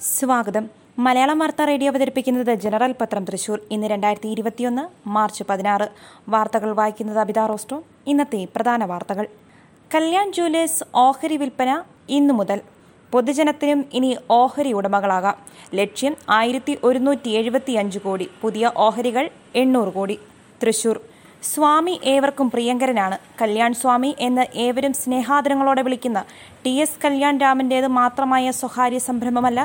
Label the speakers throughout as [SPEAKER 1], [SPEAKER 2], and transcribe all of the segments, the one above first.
[SPEAKER 1] സ്വാഗതം. മലയാളം വാർത്താ റേഡിയോ അവതരിപ്പിക്കുന്നത് ജനറൽ പത്രം തൃശൂർ. ഇന്ന് രണ്ടായിരത്തി ഇരുപത്തിയൊന്ന് മാർച്ച് പതിനാറ്. വാർത്തകൾ വായിക്കുന്നത് അബിത റോസ്റ്റോ ഇന്നത്തെ പ്രധാന വാർത്തകൾ. കല്യാൺ ജൂലേഴ്സ് ഓഹരി വിൽപ്പന ഇന്നു മുതൽ. പൊതുജനത്തിനും ഇനി ഓഹരി ഉടമകളാകാം. ലക്ഷ്യം ആയിരത്തി ഒരുന്നൂറ്റി എഴുപത്തി അഞ്ച് കോടി. പുതിയ ഓഹരികൾ എണ്ണൂറ് കോടി. തൃശൂർ. സ്വാമി ഏവർക്കും പ്രിയങ്കരനാണ്. കല്യാൺ സ്വാമി എന്ന് ഏവരും സ്നേഹാദരങ്ങളോടെ വിളിക്കുന്ന ടി എസ് കല്യാൺ രാമന്റേത് മാത്രമായ സ്വകാര്യ സംരംഭമല്ല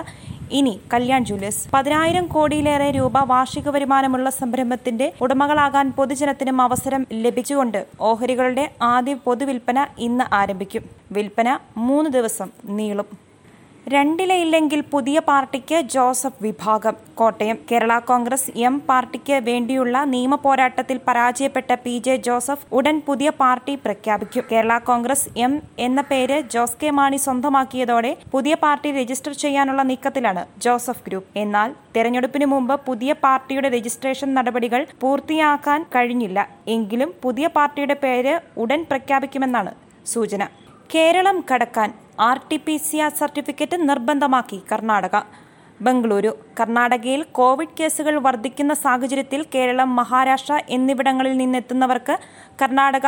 [SPEAKER 1] ഇനി കല്യാൺ ജുവലേഴ്സ് പതിനായിരം കോടിയിലേറെ രൂപ വാർഷിക വരുമാനമുള്ള സംരംഭത്തിന്റെ ഉടമകളാകാൻ പൊതുജനത്തിനും അവസരം ലഭിച്ചുകൊണ്ട് ഓഹരികളുടെ ആദ്യ പൊതുവിൽപ്പന ഇന്ന് ആരംഭിക്കും. വിൽപ്പന മൂന്ന് ദിവസം നീളും. രണ്ടിലയില്ലെങ്കിൽ പുതിയ പാർട്ടിക്ക് ജോസഫ് വിഭാഗം. കോട്ടയം കേരള കോൺഗ്രസ് എം പാർട്ടിക്ക് വേണ്ടിയുള്ള നിയമ പോരാട്ടത്തിൽ പരാജയപ്പെട്ട പി ജെ ജോസഫ് ഉടൻ പുതിയ പാർട്ടി പ്രഖ്യാപിക്കും. കേരള കോൺഗ്രസ് എം എന്ന പേര് ജോസ് കെ മാണി സ്വന്തമാക്കിയതോടെ പുതിയ പാർട്ടി രജിസ്റ്റർ ചെയ്യാനുള്ള നീക്കത്തിലാണ് ജോസഫ് ഗ്രൂപ്പ്. എന്നാൽ തെരഞ്ഞെടുപ്പിന് മുമ്പ് പുതിയ പാർട്ടിയുടെ രജിസ്ട്രേഷൻ നടപടികൾ പൂർത്തിയാക്കാൻ കഴിഞ്ഞില്ല. എങ്കിലും പുതിയ പാർട്ടിയുടെ പേര് ഉടൻ പ്രഖ്യാപിക്കുമെന്നാണ് സൂചന. കേരളം കടക്കാൻ R T P C R certificate നിർബന്ധമാക്കി കർണാടക. ബംഗളൂരു കർണാടകയിൽ കോവിഡ് കേസുകൾ വർദ്ധിക്കുന്ന സാഹചര്യത്തിൽ കേരളം മഹാരാഷ്ട്ര എന്നിവിടങ്ങളിൽ നിന്നെത്തുന്നവർക്ക് Karnataka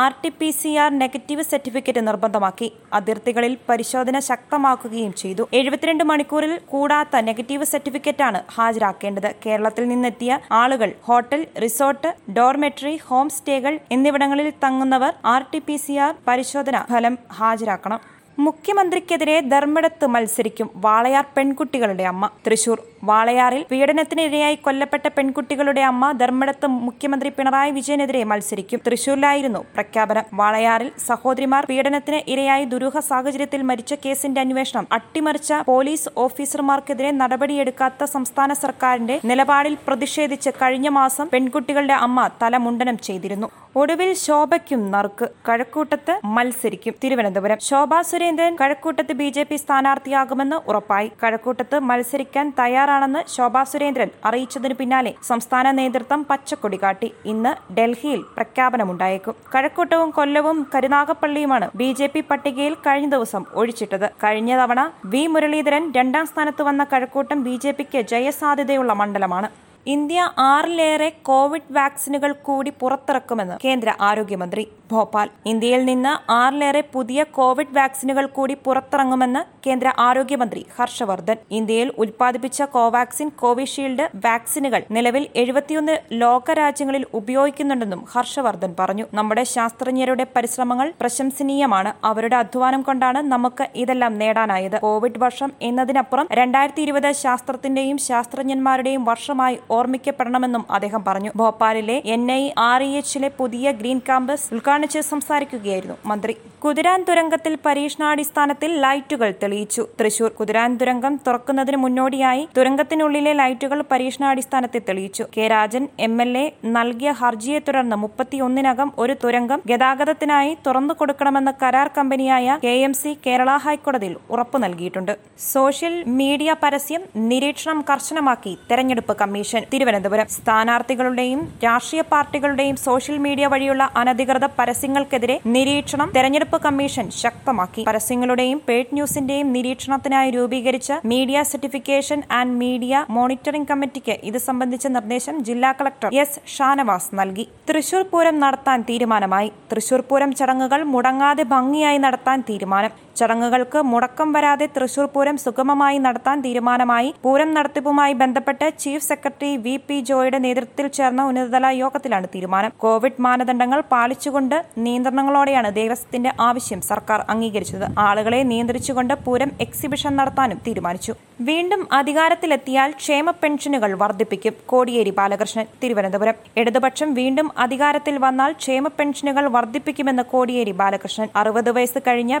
[SPEAKER 1] R T P C R negative certificate നിർബന്ധമാക്കി. അതിർത്തികളിൽ പരിശോധന ശക്തമാക്കുകയും ചെയ്തു. എഴുപത്തിരണ്ട് മണിക്കൂറിൽ കൂടാത്ത നെഗറ്റീവ് സർട്ടിഫിക്കറ്റാണ് ഹാജരാക്കേണ്ടത്. കേരളത്തിൽ നിന്നെത്തിയ ആളുകൾ ഹോട്ടൽ റിസോർട്ട് ഡോർമെട്രി ഹോം സ്റ്റേകൾ എന്നിവിടങ്ങളിൽ തങ്ങുന്നവർ R T P C R പരിശോധന ഫലം ഹാജരാക്കണം. മുഖ്യമന്ത്രിക്കെതിരെ ധർമ്മടത്ത് മത്സരിക്കും വാളയാർ പെൺകുട്ടികളുടെ അമ്മ. തൃശൂർ വാളയാറിൽ പീഡനത്തിനിരയായി കൊല്ലപ്പെട്ട പെൺകുട്ടികളുടെ അമ്മ ധർമ്മടത്ത് മുഖ്യമന്ത്രി പിണറായി വിജയനെതിരെ മത്സരിക്കും. തൃശൂരിലായിരുന്നു പ്രഖ്യാപനം. വാളയാറിൽ സഹോദരിമാർ പീഡനത്തിന് ഇരയായി ദുരൂഹ സാഹചര്യത്തിൽ മരിച്ച കേസിന്റെ അന്വേഷണം. അട്ടിമറിച്ച പോലീസ് ഓഫീസർമാർക്കെതിരെ നടപടിയെടുക്കാത്ത സംസ്ഥാന സർക്കാരിന്റെ നിലപാടിൽ പ്രതിഷേധിച്ച് കഴിഞ്ഞ മാസം പെൺകുട്ടികളുടെ അമ്മ തലമുണ്ടനം ചെയ്തിരുന്നു. ഒടുവിൽ ശോഭയ്ക്കും നറുക്ക്. കഴക്കൂട്ടത്ത് മത്സരിക്കും. തിരുവനന്തപുരം. ശോഭാ സുരേന്ദ്രൻ കഴക്കൂട്ടത്ത് ബി ജെ പി സ്ഥാനാർത്ഥിയാകുമെന്ന് ഉറപ്പായി. കഴക്കൂട്ടത്ത് മത്സരിക്കാൻ തയ്യാറാണെന്ന് ശോഭാ സുരേന്ദ്രൻ അറിയിച്ചതിനു പിന്നാലെ സംസ്ഥാന നേതൃത്വം പച്ചക്കൊടി കാട്ടി. ഇന്ന് ഡൽഹിയിൽ പ്രഖ്യാപനമുണ്ടായേക്കും. കഴക്കൂട്ടവും കൊല്ലവും കരുനാഗപ്പള്ളിയുമാണ് ബി ജെ പി പട്ടികയിൽ കഴിഞ്ഞ ദിവസം ഒഴിച്ചിട്ടത്. കഴിഞ്ഞ തവണ വി മുരളീധരൻ രണ്ടാം സ്ഥാനത്ത് വന്ന കഴക്കൂട്ടം ബി ജെ പിക്ക് ജയസാധ്യതയുള്ള മണ്ഡലമാണ്. ഇന്ത്യ ആറിലേറെ കോവിഡ് വാക്സിനുകൾ കൂടി പുറത്തിറക്കുമെന്ന് കേന്ദ്ര ആരോഗ്യമന്ത്രി. ഭോപ്പാൽ. ഇന്ത്യയിൽ നിന്ന് ആറിലേറെ പുതിയ കോവിഡ് വാക്സിനുകൾ കൂടി പുറത്തിറങ്ങുമെന്ന് കേന്ദ്ര ആരോഗ്യമന്ത്രി ഹർഷവർദ്ധൻ. ഇന്ത്യയിൽ ഉൽപ്പാദിപ്പിച്ച കോവാക്സിൻ കോവിഷീൽഡ് വാക്സിനുകൾ നിലവിൽ എഴുപത്തിയൊന്ന് ലോകരാജ്യങ്ങളിൽ ഉപയോഗിക്കുന്നുണ്ടെന്നും ഹർഷവർദ്ധൻ പറഞ്ഞു. നമ്മുടെ ശാസ്ത്രജ്ഞരുടെ പരിശ്രമങ്ങൾ പ്രശംസനീയമാണ്. അവരുടെ അധ്വാനം കൊണ്ടാണ് നമുക്ക് ഇതെല്ലാം നേടാനായത്. കോവിഡ് വർഷം എന്നതിനപ്പുറം രണ്ടായിരത്തി ഇരുപത് ശാസ്ത്രത്തിന്റെയും ശാസ്ത്രജ്ഞന്മാരുടെയും വർഷമായി ഓർമ്മിക്കപ്പെടണമെന്നും അദ്ദേഹം പറഞ്ഞു. ഭോപ്പാലിലെ എൻ ഐ ആർ ഇ എച്ചിലെ പുതിയ ഗ്രീൻ ക്യാമ്പസ് ഉദ്ഘാടനിച്ച് സംസാരിക്കുകയായിരുന്നു മന്ത്രി. കുതിരാൻ തുരങ്കത്തിൽ പരീക്ഷണാടിസ്ഥാനത്തിൽ ലൈറ്റുകൾ തെളിയിച്ചു. തൃശൂർ കുതിരാൻ തുരങ്കം തുറക്കുന്നതിന് മുന്നോടിയായി തുരങ്കത്തിനുള്ളിലെ ലൈറ്റുകൾ പരീക്ഷണാടിസ്ഥാനത്തിൽ തെളിയിച്ചു. K. Rajan M. L. A നൽകിയ ഹർജിയെ തുടർന്ന് മുപ്പത്തിയൊന്നിനകം ഒരു തുരങ്കം ഗതാഗതത്തിനായി തുറന്നു കൊടുക്കണമെന്ന കരാർ കമ്പനിയായ കെ. എം. സി. കേരള ഹൈക്കോടതിയിൽ ഉറപ്പു നൽകിയിട്ടുണ്ട്. സോഷ്യൽ മീഡിയ പരസ്യം നിരീക്ഷണം കർശനമാക്കി തെരഞ്ഞെടുപ്പ് കമ്മീഷൻ. തിരുവനന്തപുരം. സ്ഥാനാർത്ഥികളുടെയും രാഷ്ട്രീയ പാർട്ടികളുടെയും സോഷ്യൽ മീഡിയ വഴിയുള്ള അനധികൃത പരസ്യങ്ങൾക്കെതിരെ നിരീക്ഷണം തെരഞ്ഞെടുപ്പ് കമ്മീഷൻ ശക്തമാക്കി. പരസ്യങ്ങളുടെയും പേഡ് ന്യൂസിന്റെയും നിരീക്ഷണത്തിനായി രൂപീകരിച്ച media certification and media monitoring കമ്മിറ്റിക്ക് ഇത് സംബന്ധിച്ച നിർദ്ദേശം ജില്ലാ കളക്ടർ എസ് ഷാനവാസ് നൽകി. തൃശൂർ പൂരം നടത്താൻ തീരുമാനമായി. തൃശൂർ പൂരം ചടങ്ങുകൾ മുടങ്ങാതെ ഭംഗിയായി നടത്താൻ തീരുമാനം. ചടങ്ങുകൾക്ക് മുടക്കം വരാതെ തൃശൂർ പൂരം സുഗമമായി നടത്താൻ തീരുമാനമായി. പൂരം നടത്തിപ്പുമായി ബന്ധപ്പെട്ട് ചീഫ് സെക്രട്ടറി വി പി ജോയുടെ നേതൃത്വത്തിൽ ചേർന്ന ഉന്നതതല യോഗത്തിലാണ് തീരുമാനം. കോവിഡ് മാനദണ്ഡങ്ങൾ പാലിച്ചുകൊണ്ട് നിയന്ത്രണങ്ങളോടെയാണ് ദേവസ്വത്തിന്റെ ആവശ്യം സർക്കാർ അംഗീകരിച്ചത്. ആളുകളെ നിയന്ത്രിച്ചുകൊണ്ട് പൂരം എക്സിബിഷൻ നടത്താനും തീരുമാനിച്ചു. വീണ്ടും അധികാരത്തിലെത്തിയാൽ ക്ഷേമ പെൻഷനുകൾ വർദ്ധിപ്പിക്കും. കോടിയേരി ബാലകൃഷ്ണൻ തിരുവനന്തപുരം. ഇടതുപക്ഷം വീണ്ടും അധികാരത്തിൽ വന്നാൽ ക്ഷേമ പെൻഷനുകൾ വർദ്ധിപ്പിക്കുമെന്ന് കോടിയേരി ബാലകൃഷ്ണൻ. അറുപത് വയസ്സ് കഴിഞ്ഞ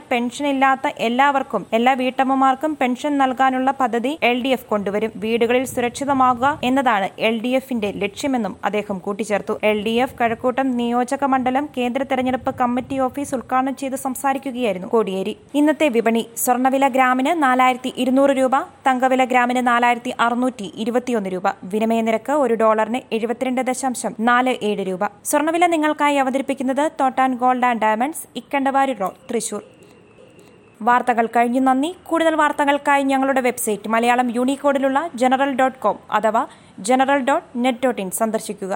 [SPEAKER 1] പെൻഷനില്ലാത്ത എല്ലാവർക്കും എല്ലാ വീട്ടമ്മമാർക്കും പെൻഷൻ നൽകാനുള്ള പദ്ധതി എൽ ഡി എഫ് കൊണ്ടുവരും. വീടുകളിൽ സുരക്ഷിതമാകുക എന്നതാണ് എൽ ഡി എഫിന്റെ ലക്ഷ്യമെന്നും അദ്ദേഹം കൂട്ടിച്ചേർത്തു. എൽ ഡി എഫ് കഴക്കൂട്ടം നിയോജക മണ്ഡലം കേന്ദ്ര തെരഞ്ഞെടുപ്പ് കമ്മിറ്റി ഓഫീസ് ഉദ്ഘാടനം ചെയ്ത് സംസാരിക്കുകയായിരുന്നു കോടിയേരി. ഇന്നത്തെ വിപണി സ്വർണവില ഗ്രാമിന് നാലായിരത്തി ഇരുന്നൂറ് രൂപ തങ്കവില ഗ്രാമിന് നാലായിരത്തി അറുന്നൂറ്റി ഇരുപത്തിയൊന്ന് രൂപ. വിനിമയ നിരക്ക് ഒരു ഡോളറിന് എഴുപത്തിരണ്ട് ദശാംശം നാല് ഏഴ് രൂപ. സ്വർണവില നിങ്ങൾക്കായി അവതരിപ്പിക്കുന്നത് Thottan gold and diamonds Ikkandawarrier road Thrissur. വാർത്തകൾ കഴിഞ്ഞു. നന്ദി. കൂടുതൽ വാർത്തകൾക്കായി ഞങ്ങളുടെ വെബ്സൈറ്റ് മലയാളം യൂണിക്കോഡിലുള്ള ജനറൽ ഡോട്ട് കോം അഥവാ general dot net dot in സന്ദർശിക്കുക.